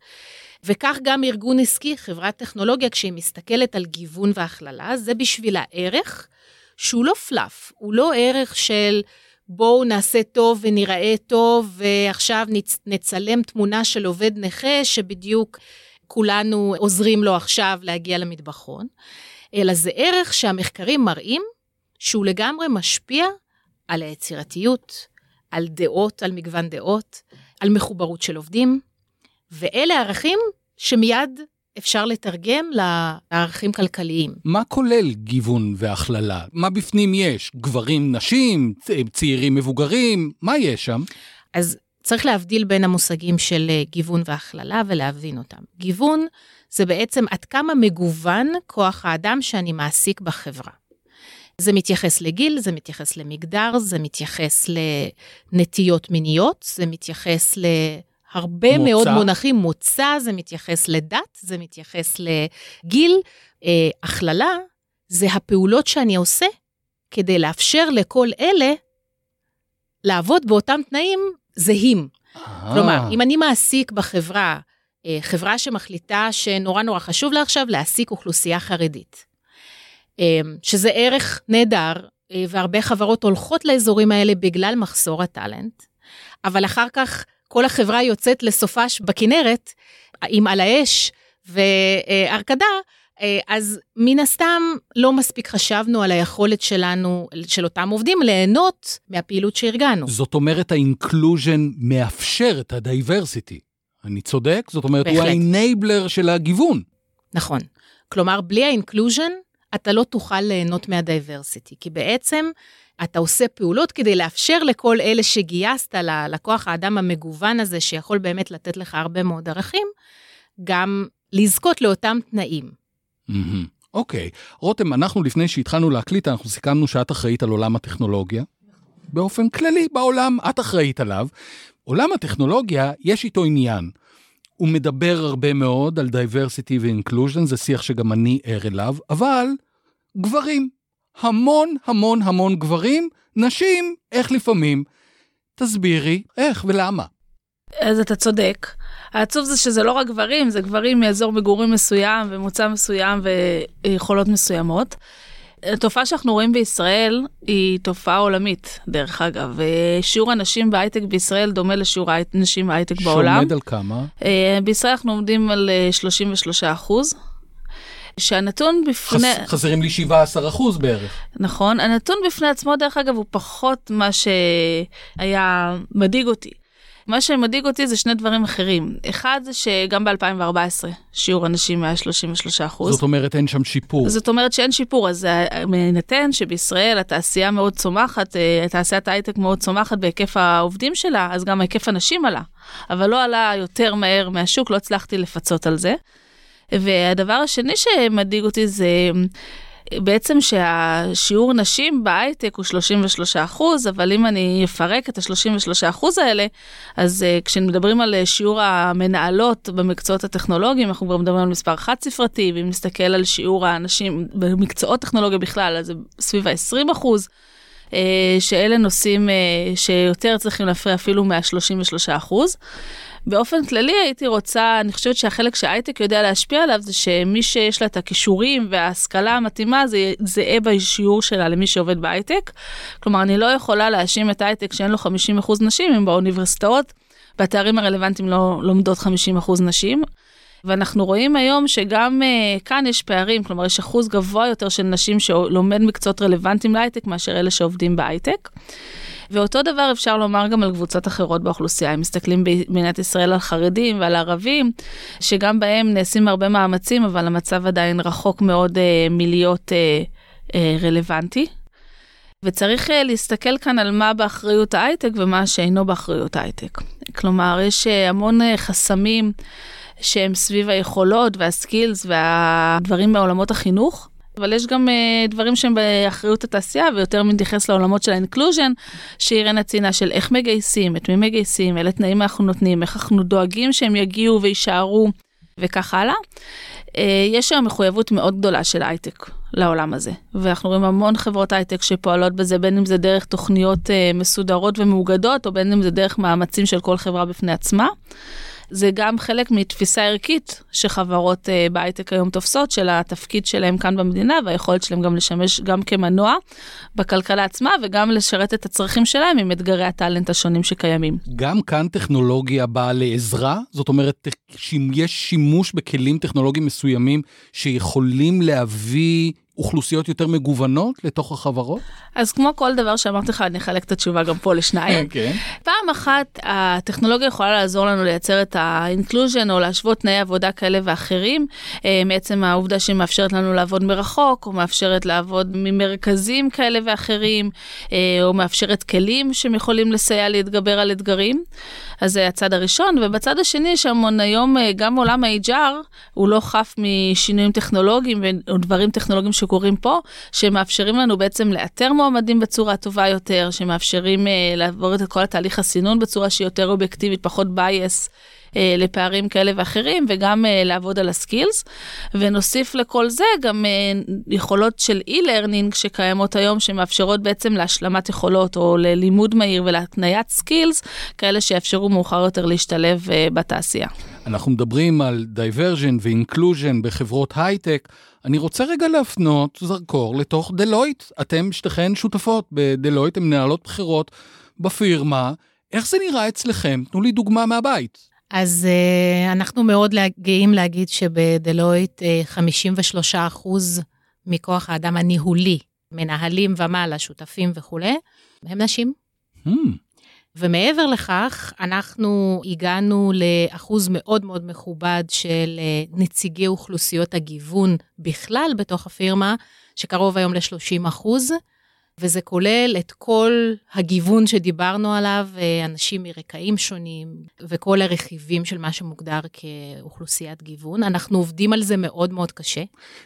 וכך גם ארגון עסקי, חברת טכנולוגיה, כשהיא מסתכלת על גיוון והכללה, זה בשבילה ערך שהוא לא פלאף, הוא לא ערך של בואו נעשה טוב ונראה טוב, ועכשיו נצ, נצלם תמונה של עובד נכה שבדיוק כולנו עוזרים לו עכשיו להגיע למטבחון, אלא זה ערך שהמחקרים מראים שהוא לגמרי משפיע על היצירתיות, על דעות, על מגוון דעות, על מחוברות של עובדים, ואלה ערכים שמיד אפשר לתרגם לערכים כלכליים. מה כולל גיוון והכללה? מה בפנים יש? גברים, נשים, צעירים, מבוגרים? מה יש שם? אז צריך להבדיל בין המושגים של אה, גיוון והכללה ולהבין אותם. גיוון זה בעצם עד כמה מגוון כוח האדם שאני מעסיק בחברה. זה מתייחס לגיל, זה מתייחס למגדר, זה מתייחס לנטיות מיניות, זה מתייחס להרבה מוצא. מאוד מונחים, מוצא, זה מתייחס לדת, זה מתייחס לגיל. אה, הכללה זה הפעולות שאני עושה כדי לאפשר לכל אלה לעבוד באותם תנאים זהים. כלומר, אם אני מעסיק בחברה, אה, חברה שמחליטה שנורא נורא חשוב לה עכשיו להעסיק אוכלוסייה חרדית, אה, שזה ערך נהדר, אה, והרבה חברות הולכות לאזורים האלה בגלל מחסור ה talent, אבל אחר כך כל החברה יוצאת לסופש בכנרת עם על האש והרקדה, אז מן הסתם לא מספיק חשבנו על היכולת שלנו, של אותם עובדים, ליהנות מהפעילות שארגנו. זאת אומרת, ה inclusion מאפשר את ה diversity. אני צודק? זאת אומרת, הוא בהחלט. ה enabler של הגיוון. נכון. כלומר, בלי ה inclusion, אתה לא תוכל ליהנות מה diversity, כי בעצם אתה עושה פעולות כדי לאפשר לכל אלה שגייסת ל- לכוח האדם המגוון הזה, שיכול באמת לתת לך הרבה מאוד ערכים, גם לזכות לאותם תנאים. אוקיי. רותם, אנחנו לפני שהתחלנו להקליט, אנחנו סיכמנו שאת אחראית על עולם הטכנולוגיה. באופן כללי, בעולם, את אחראית עליו. עולם הטכנולוגיה, יש איתו עניין. הוא מדבר הרבה מאוד על diversity ו inclusion, זה שיח שגם אני ער אליו, אבל גברים. המון המון המון גברים, נשים, אך לפעמים. תסבירי, איך ולמה. אז אתה צודק. העצוב זה שזה לא רק גברים, זה גברים מאזור מגורים מסוים ומוצא מסוים ויכולות מסוימות. התופעה שאנחנו רואים בישראל היא תופעה עולמית, דרך אגב. שיעור הנשים בהייטק בישראל דומה לשיעור הנשים בהייטק בעולם. שעומד על כמה? בישראל אנחנו עומדים על 33 אחוז. שהנתון בפני... חס, חסרים לי 17 אחוז בערך. נכון, הנתון בפני עצמו דרך אגב הוא פחות מה שהיה מדאיג אותי. מה שמדאיג אותי זה שני דברים אחרים. אחד זה שגם ב-2014 שיעור הנשים היה 33 אחוז. זאת אומרת אין שם שיפור. זאת אומרת שאין שיפור, אז בהינתן שבישראל התעשייה מאוד צומחת, אה, תעשיית ההייטק מאוד צומחת בהיקף העובדים שלה, אז גם היקף הנשים עלה. אבל לא עלה יותר מהר מהשוק, לא הצלחתי לפצות על זה. והדבר השני שמדאיג אותי זה בעצם שהשיעור נשים בהייטק הוא 33 אחוז, אבל אם אני אפרק את ה-33 אחוז האלה, אז uh, כשמדברים על uh, שיעור המנהלות במקצועות הטכנולוגיים, אנחנו כבר מדברים על מספר חד ספרתי, ואם נסתכל על שיעור האנשים במקצועות טכנולוגיה בכלל, אז זה סביב ה-20 אחוז. Uh, שאלה נושאים שיותר צריכים להפריע אפילו מה-33 אחוז. באופן כללי הייתי רוצה, אני חושבת שהחלק שההייטק יודע להשפיע עליו זה שמי שיש לה את הכישורים וההשכלה המתאימה זה זהה בשיעור שלה למי שעובד בהייטק. כלומר, אני לא יכולה להאשים את ההייטק שאין לו 50% נשים אם באוניברסיטאות, בתארים הרלוונטיים לא לומדות 50% נשים. ואנחנו רואים היום שגם uh, כאן יש פערים, כלומר יש אחוז גבוה יותר של נשים שלומד מקצועות רלוונטיים להייטק מאשר אלה שעובדים בהייטק. ואותו דבר אפשר לומר גם על קבוצות אחרות באוכלוסייה. אם מסתכלים במדינת ישראל על חרדים ועל ערבים, שגם בהם נעשים הרבה מאמצים, אבל המצב עדיין רחוק מאוד אה, מלהיות אה, אה, רלוונטי. וצריך אה, להסתכל כאן על מה באחריות ההייטק ומה שאינו באחריות ההייטק. כלומר, יש אה, המון אה, חסמים שהם סביב היכולות והסקילס והדברים מעולמות החינוך. אבל יש גם uh, דברים שהם באחריות התעשייה ויותר מתייחס לעולמות של ה inclusion, שאירנה ציינה של איך מגייסים, את מי מגייסים, אילו תנאים אנחנו נותנים, איך אנחנו דואגים שהם יגיעו ויישארו וכך הלאה. Uh, יש היום מחויבות מאוד גדולה של הייטק לעולם הזה, ואנחנו רואים המון חברות הייטק שפועלות בזה, בין אם זה דרך תוכניות uh, מסודרות ומאוגדות, או בין אם זה דרך מאמצים של כל חברה בפני עצמה. זה גם חלק מתפיסה ערכית שחברות uh, בהייטק היום תופסות, של התפקיד שלהם כאן במדינה והיכולת שלהם גם לשמש גם כמנוע בכלכלה עצמה וגם לשרת את הצרכים שלהם עם אתגרי ה talent השונים שקיימים. גם כאן טכנולוגיה באה לעזרה? זאת אומרת, יש שימוש בכלים טכנולוגיים מסוימים שיכולים להביא אוכלוסיות יותר מגוונות לתוך החברות? אז כמו כל דבר שאמרתי לך, אני אחלק את התשובה גם פה לשניים. כן. *laughs* פעם אחת, הטכנולוגיה יכולה לעזור לנו לייצר את ה inclusion או להשוות תנאי עבודה כאלה ואחרים, אה, מעצם העובדה שהיא מאפשרת לנו לעבוד מרחוק, או מאפשרת לעבוד ממרכזים כאלה ואחרים, אה, או מאפשרת כלים שהם יכולים לסייע להתגבר על אתגרים. אז זה הצד הראשון, ובצד השני יש המון היום, אה, גם עולם ה-HR הוא לא חף משינויים טכנולוגיים ודברים טכנולוגיים שקורים פה, שמאפשרים לנו בעצם לאתר מועמדים בצורה טובה יותר, שמאפשרים uh, לעבור את כל התהליך הסינון בצורה שהיא יותר אובייקטיבית, פחות bias. אה, לפערים כאלה ואחרים וגם אה, לעבוד על הסקילס. ונוסיף לכל זה גם אה, יכולות של e-learning שקיימות היום שמאפשרות בעצם להשלמת יכולות או ללימוד מהיר ולהקניית skills כאלה שיאפשרו מאוחר יותר להשתלב בתעשייה. אנחנו מדברים על diversity ו inclusion בחברות הייטק. אני רוצה רגע להפנות זרקור לתוך דלויט. אתם שתיכן שותפות בדלויט, הן מנהלות בכירות בפירמה. איך זה נראה אצלכם? תנו לי דוגמה מהבית. אז uh, אנחנו מאוד גאים להגיד שבדלויט uh, 53 אחוז מכוח האדם הניהולי, מנהלים ומעלה, שותפים וכולי, הם נשים. Hmm. ומעבר לכך, אנחנו הגענו לאחוז מאוד מאוד מכובד של uh, נציגי אוכלוסיות הגיוון בכלל בתוך הפירמה, שקרוב היום ל-30 אחוז. וזה כולל את כל הגיוון שדיברנו עליו, אה, אנשים מרקעים שונים, וכל הרכיבים של מה שמוגדר כאוכלוסיית גיוון. אנחנו עובדים על זה מאוד מאוד קשה.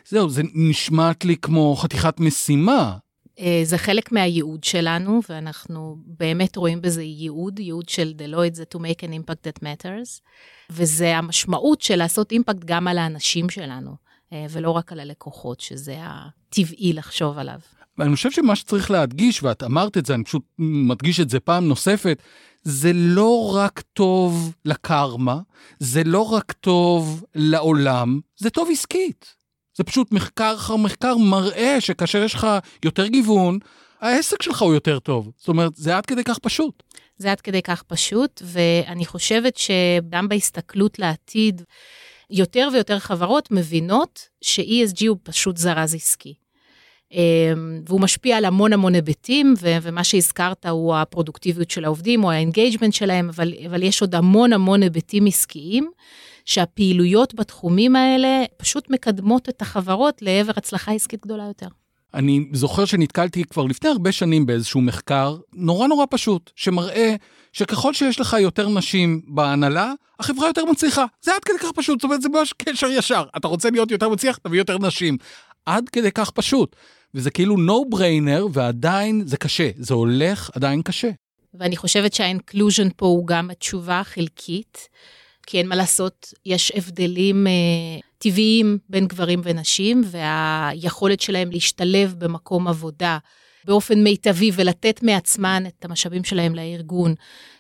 זהו, זה נשמעת לי כמו חתיכת משימה. אה, זה חלק מהייעוד שלנו, ואנחנו באמת רואים בזה ייעוד, ייעוד של דלויד זה to make an impact that matters, וזה המשמעות של לעשות אימפקט גם על האנשים שלנו, אה, ולא רק על הלקוחות, שזה הטבעי לחשוב עליו. ואני חושב שמה שצריך להדגיש, ואת אמרת את זה, אני פשוט מדגיש את זה פעם נוספת, זה לא רק טוב לקרמה, זה לא רק טוב לעולם, זה טוב עסקית. זה פשוט מחקר אחר מחקר מראה שכאשר יש לך יותר גיוון, העסק שלך הוא יותר טוב. זאת אומרת, זה עד כדי כך פשוט. זה עד כדי כך פשוט, ואני חושבת שגם בהסתכלות לעתיד, יותר ויותר חברות מבינות ש-ESG הוא פשוט זרז עסקי. אמ, והוא משפיע על המון המון היבטים, ומה שהזכרת הוא הפרודוקטיביות של העובדים או ה engagement שלהם, אבל, אבל יש עוד המון המון היבטים עסקיים, שהפעילויות בתחומים האלה פשוט מקדמות את החברות לעבר הצלחה עסקית גדולה יותר. אני זוכר שנתקלתי כבר לפני הרבה שנים באיזשהו מחקר נורא נורא פשוט, שמראה שככל שיש לך יותר נשים בהנהלה, החברה יותר מצליחה. זה עד כדי כך פשוט, זאת אומרת, זה ממש קשר ישר. אתה רוצה להיות יותר מצליח, תביא יותר נשים. עד כדי כך פשוט. וזה כאילו no brainer, ועדיין זה קשה. זה הולך עדיין קשה. ואני חושבת שה inclusion פה הוא גם התשובה החלקית, כי אין מה לעשות, יש הבדלים אה, טבעיים בין גברים ונשים, והיכולת שלהם להשתלב במקום עבודה באופן מיטבי ולתת מעצמן את המשאבים שלהם לארגון,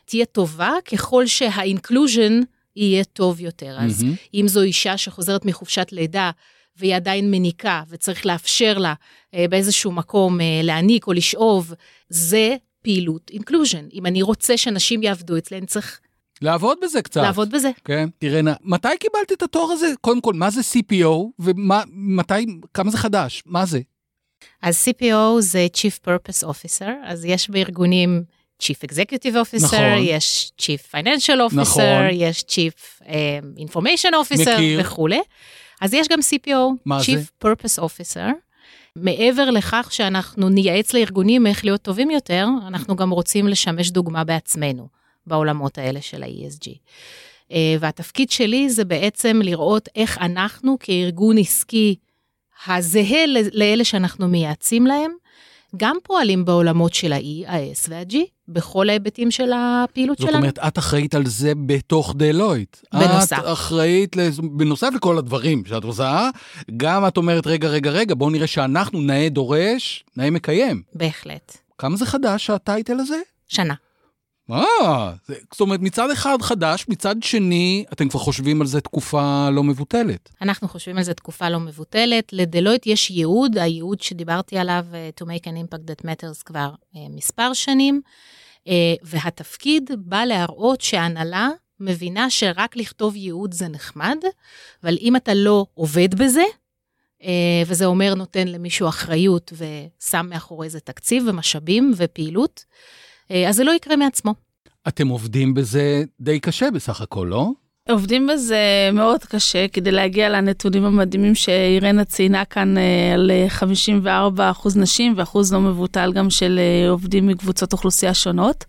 תהיה טובה ככל שה inclusion יהיה טוב יותר. Mm-hmm. אז אם זו אישה שחוזרת מחופשת לידה, והיא עדיין מניקה, וצריך לאפשר לה אה, באיזשהו מקום אה, להניק או לשאוב, זה פעילות אינקלוז'ן. אם אני רוצה שאנשים יעבדו אני צריך... לעבוד בזה קצת. לעבוד בזה. כן. תראנה, מתי קיבלת את התואר הזה? קודם כל, מה זה CPO, ומתי, כמה זה חדש? מה זה? אז CPO זה Chief Purpose Officer, אז יש בארגונים Chief Executive Officer, נכון. יש Chief Financial Officer, נכון. יש Chief um, Information Officer מכיר. וכולי. אז יש גם CPO, Chief זה? Purpose Officer. מעבר לכך שאנחנו נייעץ לארגונים איך להיות טובים יותר, אנחנו גם רוצים לשמש דוגמה בעצמנו בעולמות האלה של ה-ESG. אה, והתפקיד שלי זה בעצם לראות איך אנחנו כארגון עסקי הזהה לאלה שאנחנו מייעצים להם, גם פועלים בעולמות של ה-E, ה-S וה-G, בכל ההיבטים של הפעילות זאת שלנו. זאת אומרת, את אחראית על זה בתוך דלויט. בנוסף. את אחראית, בנוסף לכל הדברים שאת עושה, גם את אומרת, רגע, רגע, רגע, בואו נראה שאנחנו נאה דורש, נאה מקיים. בהחלט. כמה זה חדש, הטייטל הזה? שנה. אה, זאת אומרת, מצד אחד חדש, מצד שני, אתם כבר חושבים על זה תקופה לא מבוטלת. אנחנו חושבים על זה תקופה לא מבוטלת. לדלויט יש ייעוד, הייעוד שדיברתי עליו, uh, to make an impact that matters כבר uh, מספר שנים, uh, והתפקיד בא להראות שההנהלה מבינה שרק לכתוב ייעוד זה נחמד, אבל אם אתה לא עובד בזה, uh, וזה אומר נותן למישהו אחריות ושם מאחורי זה תקציב ומשאבים ופעילות, אה, אז זה לא יקרה מעצמו. אתם עובדים בזה די קשה בסך הכל, לא? עובדים בזה מאוד קשה כדי להגיע לנתונים המדהימים שאירנה ציינה כאן אה, על 54 אה, אחוז נשים ואחוז לא מבוטל גם של אה, עובדים מקבוצות אוכלוסייה שונות.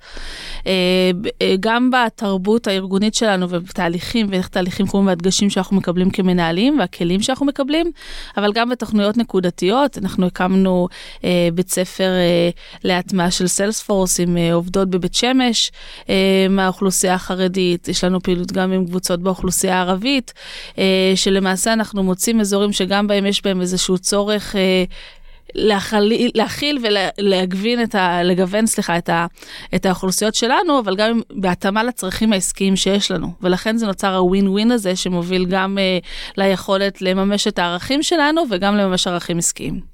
גם בתרבות הארגונית שלנו ובתהליכים ואיך תהליכים קורים והדגשים שאנחנו מקבלים כמנהלים והכלים שאנחנו מקבלים, אבל גם בתוכניות נקודתיות. אנחנו הקמנו בית ספר להטמעה של סיילספורס עם עובדות בבית שמש מהאוכלוסייה החרדית, יש לנו פעילות גם עם קבוצות. קבוצות באוכלוסייה הערבית, אה, שלמעשה אנחנו מוצאים אזורים שגם בהם יש בהם איזשהו צורך. אה, להכיל, להכיל ולהגבין את ה... לגוון, סליחה, את, ה, את האוכלוסיות שלנו, אבל גם בהתאמה לצרכים העסקיים שיש לנו. ולכן זה נוצר הווין ווין הזה שמוביל גם uh, ליכולת לממש את הערכים שלנו וגם לממש ערכים עסקיים.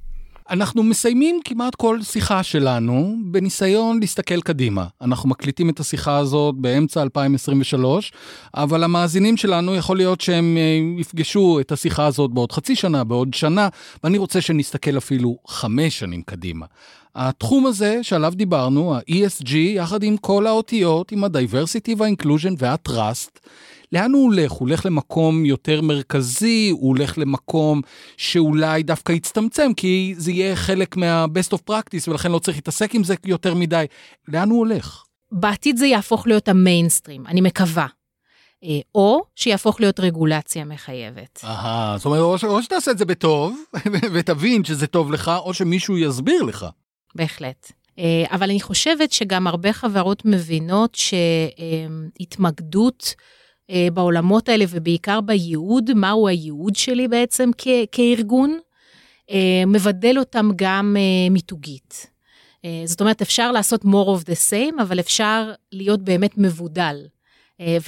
אנחנו מסיימים כמעט כל שיחה שלנו בניסיון להסתכל קדימה. אנחנו מקליטים את השיחה הזאת באמצע 2023, אבל המאזינים שלנו יכול להיות שהם אה, יפגשו את השיחה הזאת בעוד חצי שנה, בעוד שנה, ואני רוצה שנסתכל אפילו חמש שנים קדימה. התחום הזה שעליו דיברנו, ה-ESG, יחד עם כל האותיות, עם ה-diversity וה-inclusion וה-trust, לאן הוא הולך? הוא הולך למקום יותר מרכזי, הוא הולך למקום שאולי דווקא יצטמצם, כי זה יהיה חלק מה-best of practice, ולכן לא צריך להתעסק עם זה יותר מדי. לאן הוא הולך? בעתיד זה יהפוך להיות המיינסטרים, אני מקווה. אה, או שיהפוך להיות רגולציה מחייבת. אהה, זאת אומרת, או, ש... או שתעשה את זה בטוב, *laughs* ותבין שזה טוב לך, או שמישהו יסביר לך. בהחלט. אה, אבל אני חושבת שגם הרבה חברות מבינות שהתמקדות בעולמות האלה ובעיקר בייעוד, מהו הייעוד שלי בעצם כ- כארגון, אה, מבדל אותם גם אה, מיתוגית. זאת אומרת, אפשר לעשות more of the same, אבל אפשר להיות באמת מבודל.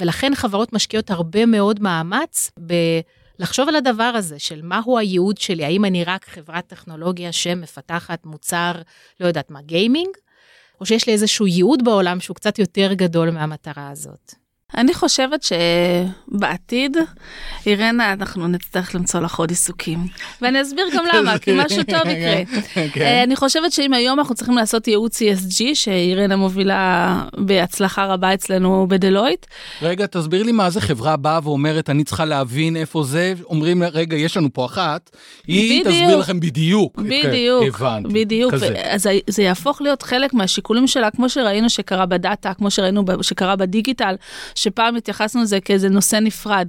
ולכן חברות משקיעות הרבה מאוד מאמץ לחשוב על הדבר הזה של מהו הייעוד שלי, האם אני רק חברת טכנולוגיה שמפתחת מוצר, לא יודעת מה, גיימינג, או שיש לי איזשהו ייעוד בעולם שהוא קצת יותר גדול מהמטרה הזאת. אני חושבת שבעתיד, אירנה, אנחנו נצטרך למצוא לך עוד עיסוקים. ואני אסביר גם *laughs* למה, כי משהו טוב יקרה. כן. אה, אני חושבת שאם היום אנחנו צריכים לעשות ייעוץ ESG, שאירנה מובילה בהצלחה רבה אצלנו בדלויט. רגע, תסביר לי מה זה חברה באה ואומרת, אני צריכה להבין איפה זה, אומרים, רגע, יש לנו פה אחת, היא תסביר לכם בדיוק. בדיוק, הבנתי. בדיוק. אז זה יהפוך להיות חלק מהשיקולים שלה, כמו שראינו שקרה בדאטה, כמו שראינו שקרה בדיגיטל. שפעם התייחסנו לזה כאיזה נושא נפרד.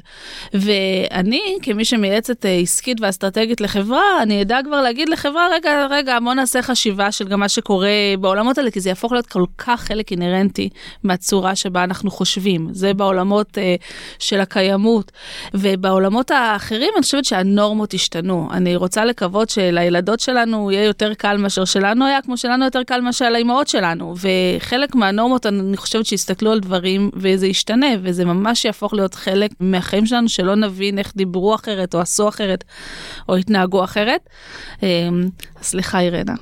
ואני, כמי שמייעצת אה, עסקית ואסטרטגית לחברה, אני אדע כבר להגיד לחברה, רגע, רגע, בוא נעשה חשיבה של גם מה שקורה בעולמות האלה, כי זה יהפוך להיות כל כך חלק אינהרנטי מהצורה שבה אנחנו חושבים. זה בעולמות uh, של הקיימות. ובעולמות האחרים, אני חושבת שהנורמות השתנו. אני רוצה לקוות שלילדות שלנו יהיה יותר קל מאשר שלנו היה, כמו שלנו יותר קל מאשר לאימהות שלנו. וחלק מהנורמות, אני חושבת שיסתכלו על דברים וזה ישתנה. ישתנה, וזה ממש יהפוך להיות חלק מהחיים שלנו, שלא נבין איך דיברו אחרת, או עשו אחרת, או התנהגו אחרת. אמ, סליחה, אירנה.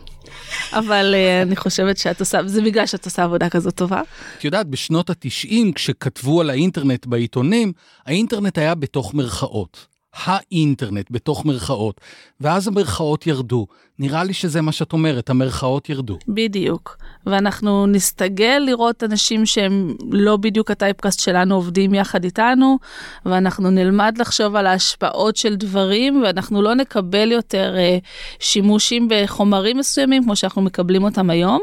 אבל uh, אני חושבת שאת עושה, זה בגלל שאת עושה עבודה כזאת טובה. את יודעת, בשנות התשעים, כשכתבו על האינטרנט בעיתונים, האינטרנט היה בתוך מרכאות. האינטרנט בתוך מרכאות, ואז המרכאות ירדו. נראה לי שזה מה שאת אומרת, המרכאות ירדו. בדיוק. ואנחנו נסתגל לראות אנשים שהם לא בדיוק הטייפקאסט שלנו עובדים יחד איתנו, ואנחנו נלמד לחשוב על ההשפעות של דברים, ואנחנו לא נקבל יותר אה, שימושים בחומרים מסוימים כמו שאנחנו מקבלים אותם היום,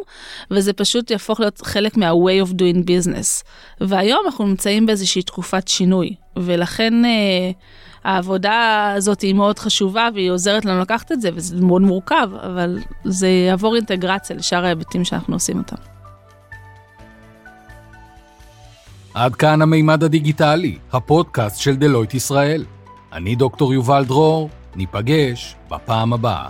וזה פשוט יהפוך להיות חלק מה-way of doing business. והיום אנחנו נמצאים באיזושהי תקופת שינוי, ולכן... אה, העבודה הזאת היא מאוד חשובה והיא עוזרת לנו לקחת את זה, וזה מאוד מורכב, אבל זה יעבור אינטגרציה לשאר ההיבטים שאנחנו עושים אותם. עד כאן המימד הדיגיטלי, הפודקאסט של דלויט ישראל. אני דוקטור יובל דרור, ניפגש בפעם הבאה.